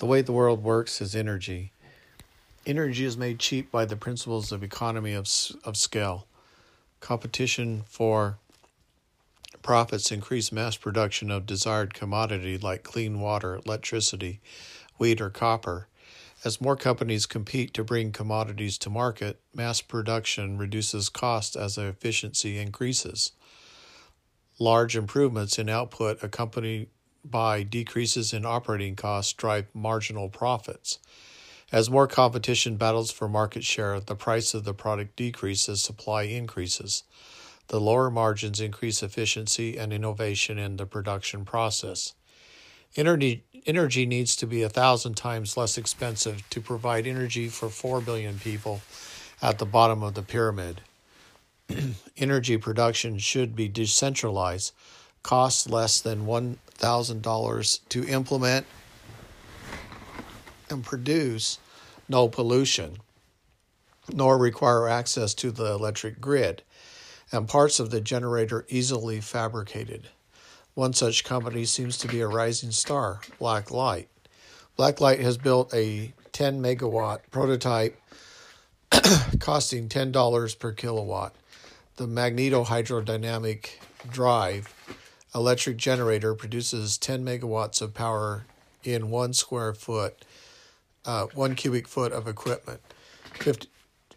The way the world works is energy. Energy is made cheap by the principles of economy of, of scale. Competition for profits increase mass production of desired commodity like clean water, electricity, wheat, or copper. As more companies compete to bring commodities to market, mass production reduces cost as efficiency increases. Large improvements in output accompanied by decreases in operating costs drive marginal profits. As more competition battles for market share, the price of the product decreases, supply increases. The lower margins increase efficiency and innovation in the production process. Energy, energy needs to be a thousand times less expensive to provide energy for 4 billion people at the bottom of the pyramid. energy production should be decentralized, cost less than $1,000 to implement and produce, no pollution, nor require access to the electric grid, and parts of the generator easily fabricated. One such company seems to be a rising star, Blacklight. Blacklight has built a 10 megawatt prototype costing $10 per kilowatt. The magneto hydrodynamic drive electric generator produces 10 megawatts of power in one square foot, uh, one cubic foot of equipment.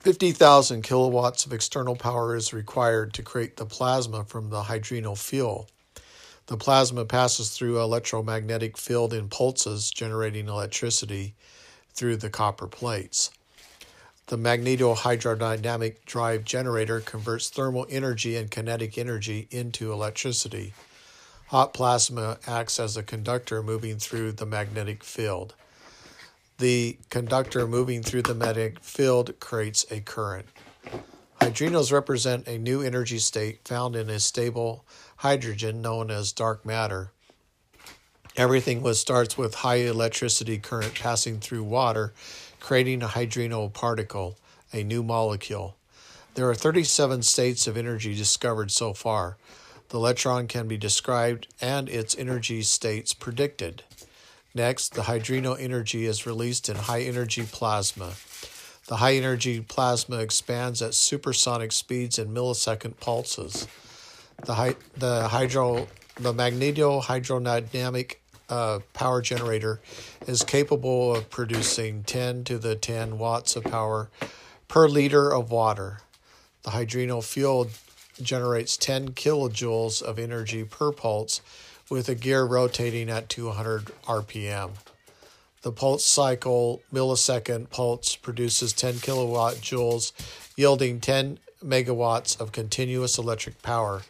50,000 kilowatts of external power is required to create the plasma from the hydrino fuel. The plasma passes through electromagnetic field in pulses, generating electricity through the copper plates. The magnetohydrodynamic drive generator converts thermal energy and kinetic energy into electricity. Hot plasma acts as a conductor moving through the magnetic field. The conductor moving through the magnetic field creates a current. Hydrinos represent a new energy state found in a stable hydrogen known as dark matter. Everything was starts with high electricity current passing through water, creating a hydrino particle, a new molecule. There are 37 states of energy discovered so far. The electron can be described and its energy states predicted. Next, the hydrino energy is released in high energy plasma. The high energy plasma expands at supersonic speeds in millisecond pulses. The, hy- the hydro the magnetohydrodynamic uh, power generator is capable of producing 10 to the 10 watts of power per liter of water. The hydrino fuel generates 10 kilojoules of energy per pulse with a gear rotating at 200 RPM. The pulse cycle millisecond pulse produces 10 kilowatt joules, yielding 10 megawatts of continuous electric power.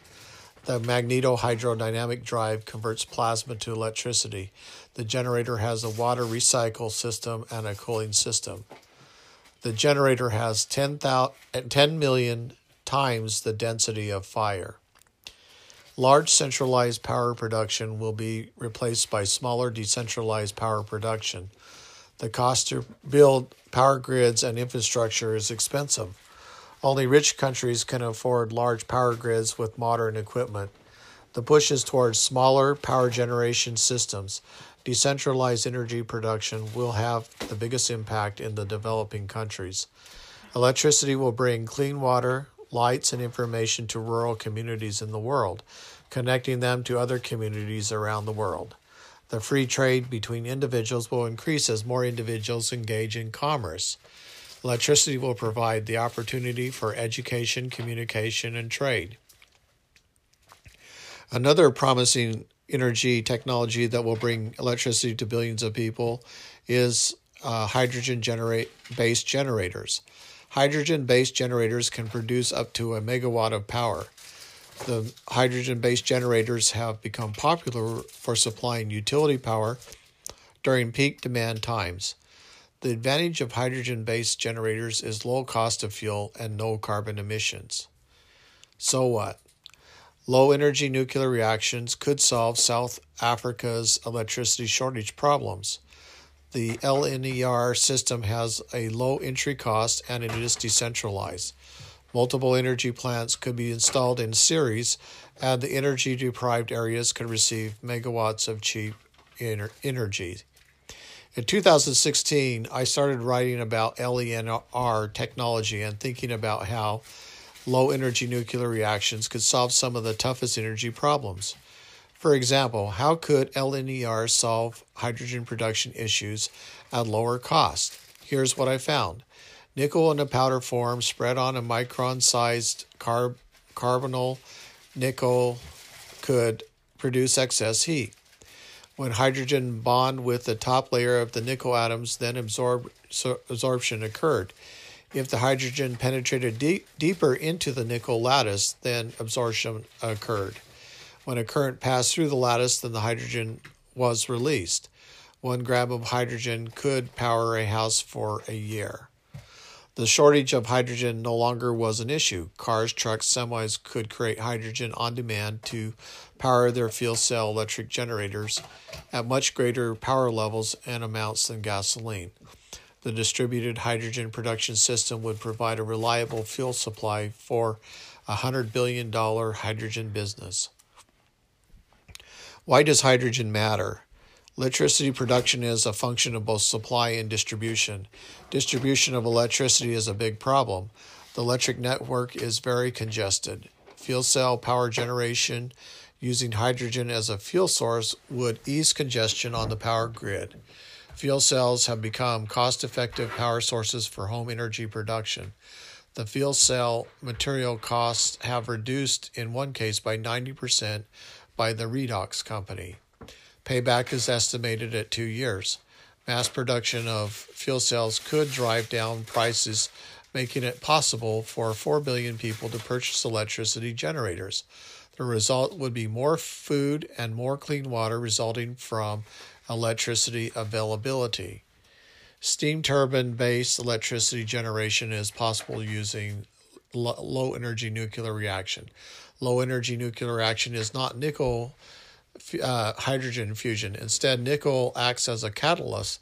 The magnetohydrodynamic drive converts plasma to electricity. The generator has a water recycle system and a cooling system. The generator has 10, 10 million times the density of fire. Large centralized power production will be replaced by smaller decentralized power production. The cost to build power grids and infrastructure is expensive. Only rich countries can afford large power grids with modern equipment. The push is towards smaller power generation systems. Decentralized energy production will have the biggest impact in the developing countries. Electricity will bring clean water, lights, and information to rural communities in the world, connecting them to other communities around the world. The free trade between individuals will increase as more individuals engage in commerce. Electricity will provide the opportunity for education, communication, and trade. Another promising energy technology that will bring electricity to billions of people is uh, hydrogen generate based generators. Hydrogen based generators can produce up to a megawatt of power. The hydrogen based generators have become popular for supplying utility power during peak demand times. The advantage of hydrogen based generators is low cost of fuel and no carbon emissions. So what? Low energy nuclear reactions could solve South Africa's electricity shortage problems. The LNER system has a low entry cost and it is decentralized. Multiple energy plants could be installed in series, and the energy deprived areas could receive megawatts of cheap energy. In 2016, I started writing about LENR technology and thinking about how low energy nuclear reactions could solve some of the toughest energy problems. For example, how could LNER solve hydrogen production issues at lower cost? Here's what I found nickel in a powder form spread on a micron sized carb- carbonyl nickel could produce excess heat. When hydrogen bond with the top layer of the nickel atoms, then absorb, so absorption occurred. If the hydrogen penetrated deep, deeper into the nickel lattice, then absorption occurred. When a current passed through the lattice, then the hydrogen was released. One gram of hydrogen could power a house for a year. The shortage of hydrogen no longer was an issue. Cars, trucks, semis could create hydrogen on demand to power their fuel cell electric generators at much greater power levels and amounts than gasoline. The distributed hydrogen production system would provide a reliable fuel supply for a $100 billion hydrogen business. Why does hydrogen matter? Electricity production is a function of both supply and distribution. Distribution of electricity is a big problem. The electric network is very congested. Fuel cell power generation using hydrogen as a fuel source would ease congestion on the power grid. Fuel cells have become cost effective power sources for home energy production. The fuel cell material costs have reduced in one case by 90% by the Redox company. Payback is estimated at two years. Mass production of fuel cells could drive down prices, making it possible for 4 billion people to purchase electricity generators. The result would be more food and more clean water resulting from electricity availability. Steam turbine based electricity generation is possible using low energy nuclear reaction. Low energy nuclear reaction is not nickel uh, hydrogen fusion. Instead, nickel acts as a catalyst.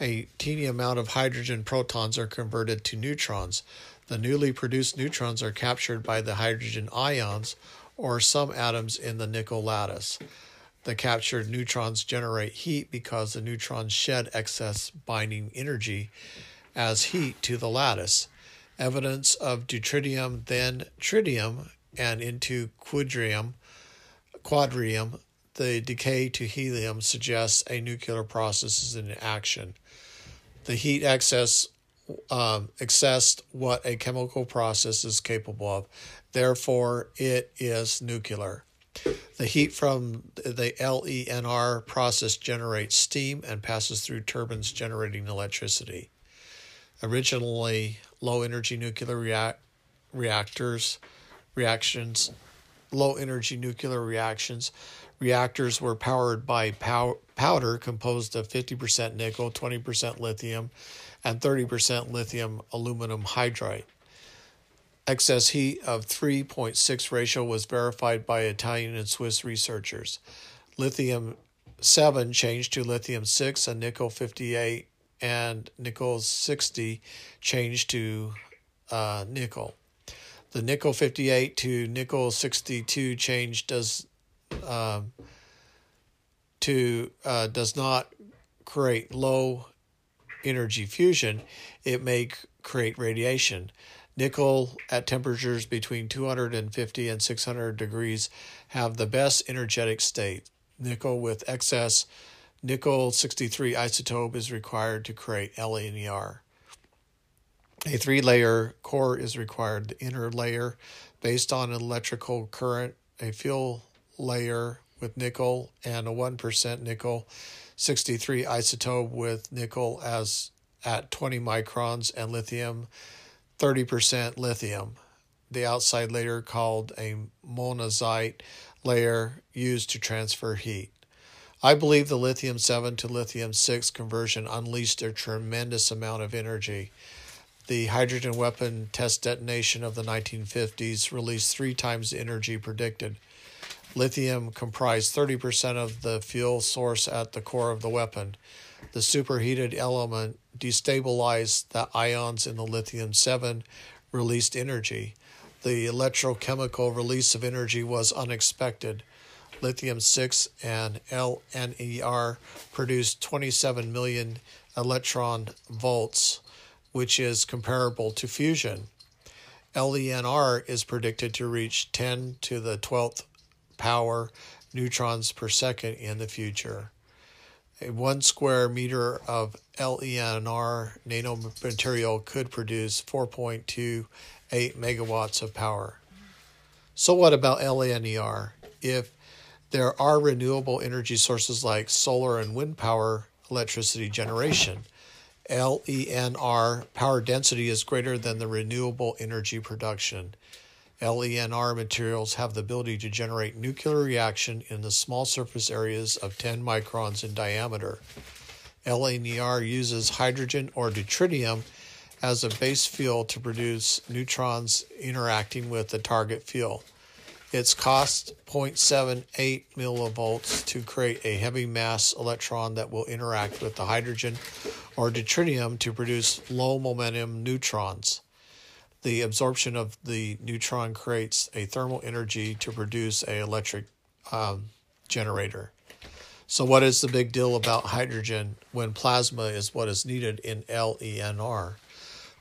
A teeny amount of hydrogen protons are converted to neutrons. The newly produced neutrons are captured by the hydrogen ions or some atoms in the nickel lattice. The captured neutrons generate heat because the neutrons shed excess binding energy as heat to the lattice. Evidence of deuterium, then tritium, and into quadrium, quadrium the decay to helium suggests a nuclear process is in action. The heat excess um, excessed what a chemical process is capable of. Therefore, it is nuclear. The heat from the LENR process generates steam and passes through turbines generating electricity. Originally, low energy nuclear react- reactors reactions, low energy nuclear reactions reactors were powered by pow- powder composed of 50% nickel, 20% lithium, and 30% lithium aluminum hydride. Excess heat of 3.6 ratio was verified by Italian and Swiss researchers. Lithium 7 changed to lithium 6 and nickel 58 and nickel 60 changed to uh, nickel. The nickel 58 to nickel 62 change does um, to uh, does not create low energy fusion, it may create radiation. Nickel at temperatures between 250 and 600 degrees have the best energetic state. Nickel with excess nickel 63 isotope is required to create LNER. A three layer core is required. The inner layer, based on electrical current, a fuel layer with nickel and a 1% nickel 63 isotope with nickel as at 20 microns and lithium 30% lithium. The outside layer called a monazite layer used to transfer heat. I believe the lithium 7 to lithium 6 conversion unleashed a tremendous amount of energy. The hydrogen weapon test detonation of the 1950s released three times the energy predicted. Lithium comprised 30% of the fuel source at the core of the weapon. The superheated element destabilized the ions in the lithium 7, released energy. The electrochemical release of energy was unexpected. lithium 6 and LNER produced 27 million electron volts, which is comparable to fusion. LENR is predicted to reach 10 to the 12th power neutrons per second in the future. A one square meter of LENR nanomaterial could produce 4.28 megawatts of power. So, what about LENER? If there are renewable energy sources like solar and wind power electricity generation, LENR power density is greater than the renewable energy production. LENR materials have the ability to generate nuclear reaction in the small surface areas of 10 microns in diameter. LENR uses hydrogen or deuterium as a base fuel to produce neutrons interacting with the target field. Its cost 0.78 millivolts to create a heavy mass electron that will interact with the hydrogen or deuterium to produce low momentum neutrons. The absorption of the neutron creates a thermal energy to produce a electric um, generator. So, what is the big deal about hydrogen when plasma is what is needed in LENR?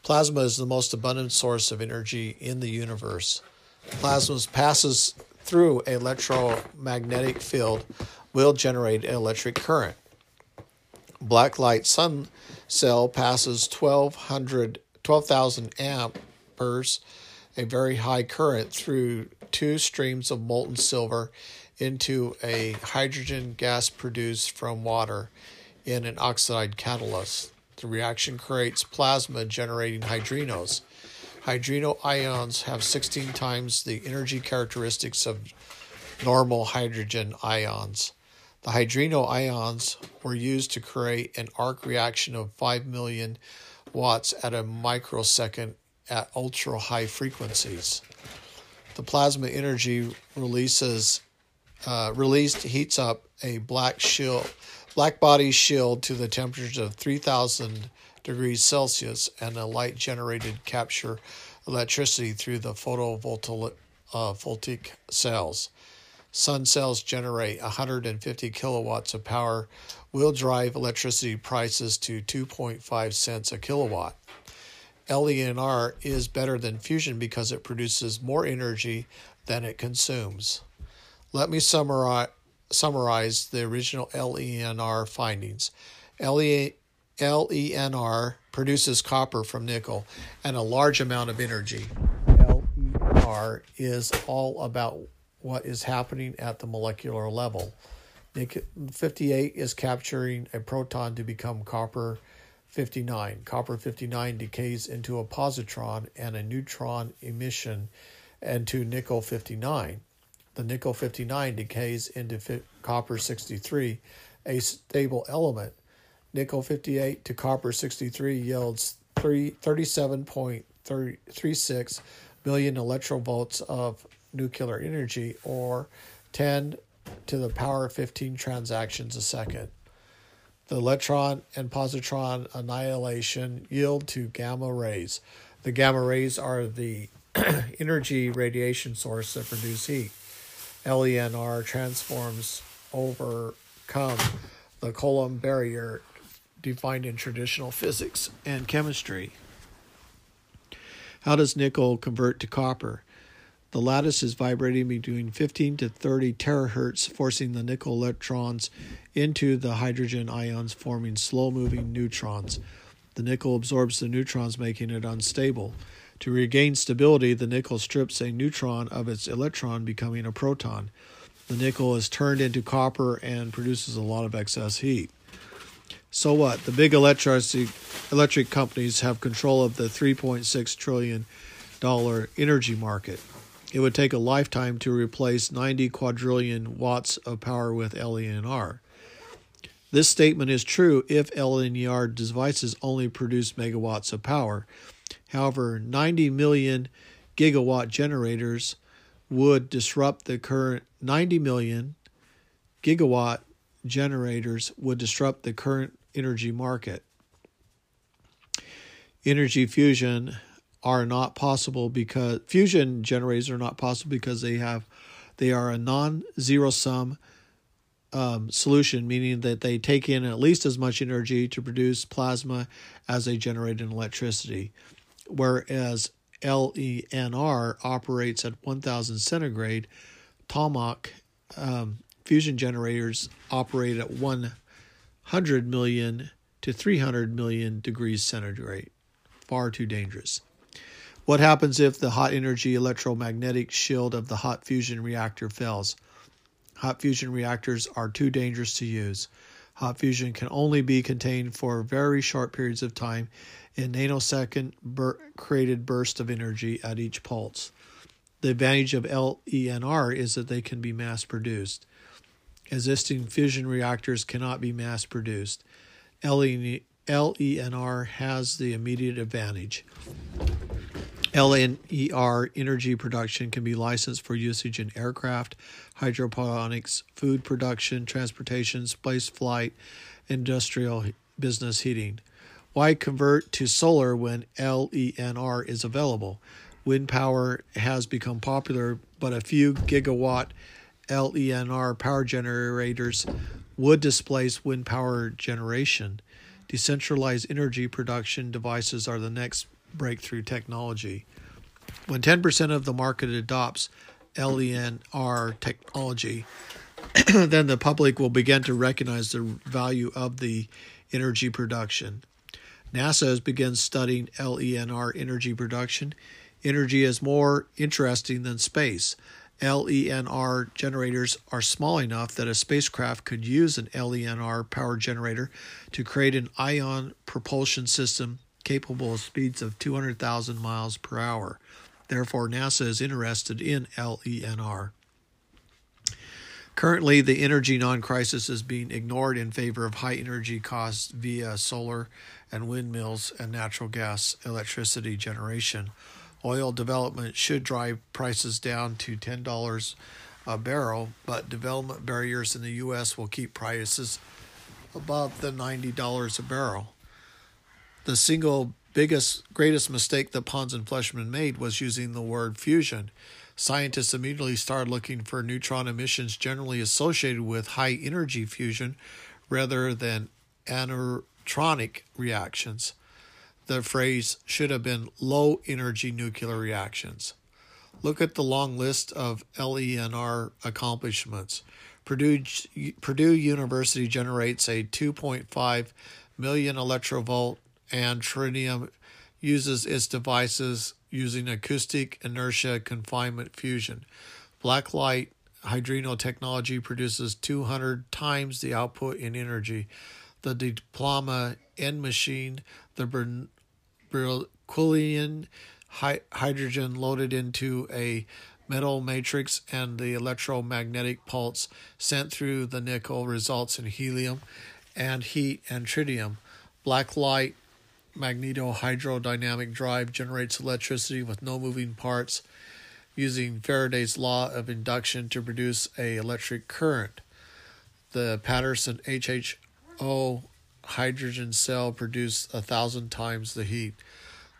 Plasma is the most abundant source of energy in the universe. Plasma passes through an electromagnetic field will generate an electric current. Black light sun cell passes 1200 12,000 amperes, a very high current, through two streams of molten silver into a hydrogen gas produced from water in an oxide catalyst. The reaction creates plasma generating hydrinos. Hydrino ions have 16 times the energy characteristics of normal hydrogen ions. The hydrino ions were used to create an arc reaction of 5 million watts at a microsecond at ultra high frequencies. The plasma energy releases uh, released heats up a black shield black body shield to the temperatures of 3000 degrees Celsius, and a light generated capture electricity through the photovoltaic uh, cells. Sun cells generate 150 kilowatts of power, will drive electricity prices to 2.5 cents a kilowatt. LENR is better than fusion because it produces more energy than it consumes. Let me summarize, summarize the original LENR findings. LENR produces copper from nickel and a large amount of energy. LER is all about what is happening at the molecular level. Nickel 58 is capturing a proton to become copper 59. Copper 59 decays into a positron and a neutron emission into nickel 59. The nickel 59 decays into copper 63, a stable element nickel 58 to copper 63 yields 37.36 million electrovolts of nuclear energy or 10 to the power of 15 transactions a second. The electron and positron annihilation yield to gamma rays. The gamma rays are the energy radiation source that produce heat. LENR transforms overcome the Coulomb barrier defined in traditional physics and chemistry. How does nickel convert to copper? The lattice is vibrating between 15 to 30 terahertz, forcing the nickel electrons into the hydrogen ions, forming slow moving neutrons. The nickel absorbs the neutrons, making it unstable. To regain stability, the nickel strips a neutron of its electron, becoming a proton. The nickel is turned into copper and produces a lot of excess heat. So what? The big electricity electric companies have control of the 3.6 trillion dollar energy market. It would take a lifetime to replace 90 quadrillion watts of power with LENR. This statement is true if LENR devices only produce megawatts of power. However, 90 million gigawatt generators would disrupt the current 90 million gigawatt generators would disrupt the current energy market. Energy fusion are not possible because fusion generators are not possible because they have They are a non zero sum um, solution, meaning that they take in at least as much energy to produce plasma as they generate in electricity. Whereas LENR operates at 1000 centigrade, Tokamak um, fusion generators operate at 100 million to 300 million degrees centigrade. Far too dangerous. What happens if the hot energy electromagnetic shield of the hot fusion reactor fails? Hot fusion reactors are too dangerous to use. Hot fusion can only be contained for very short periods of time in nanosecond bur- created bursts of energy at each pulse. The advantage of LENR is that they can be mass produced. Existing fusion reactors cannot be mass produced. LENR has the immediate advantage. LNER energy production can be licensed for usage in aircraft, hydroponics, food production, transportation, space flight, industrial business heating. Why convert to solar when LENR is available? Wind power has become popular, but a few gigawatt LENR power generators would displace wind power generation. Decentralized energy production devices are the next breakthrough technology. When 10% of the market adopts LENR technology, then the public will begin to recognize the value of the energy production. NASA has begun studying LENR energy production. Energy is more interesting than space. LENR generators are small enough that a spacecraft could use an LENR power generator to create an ion propulsion system capable of speeds of 200,000 miles per hour. Therefore, NASA is interested in LENR. Currently, the energy non crisis is being ignored in favor of high energy costs via solar and windmills and natural gas electricity generation. Oil development should drive prices down to $10 a barrel, but development barriers in the U.S. will keep prices above the $90 a barrel. The single biggest, greatest mistake that Pons and Fleischmann made was using the word fusion. Scientists immediately started looking for neutron emissions generally associated with high energy fusion rather than aneutronic reactions. The phrase should have been low energy nuclear reactions. Look at the long list of LENR accomplishments. Purdue, Purdue University generates a 2.5 million electrovolt and tritium uses its devices using acoustic inertia confinement fusion. Blacklight hydrino technology produces 200 times the output in energy. The diploma N machine, the beryllium hydrogen loaded into a metal matrix and the electromagnetic pulse sent through the nickel results in helium and heat and tritium. Black light magnetohydrodynamic drive generates electricity with no moving parts using Faraday's law of induction to produce a electric current. The Patterson HHO hydrogen cell produced a thousand times the heat.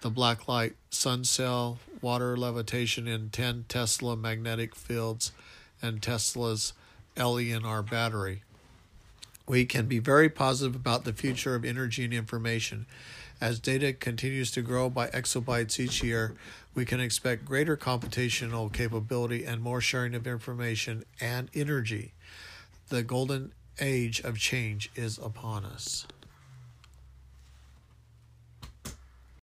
The black light sun cell, water levitation in 10 Tesla magnetic fields, and Tesla's LENR battery. We can be very positive about the future of energy and information. As data continues to grow by exabytes each year, we can expect greater computational capability and more sharing of information and energy. The golden age of change is upon us.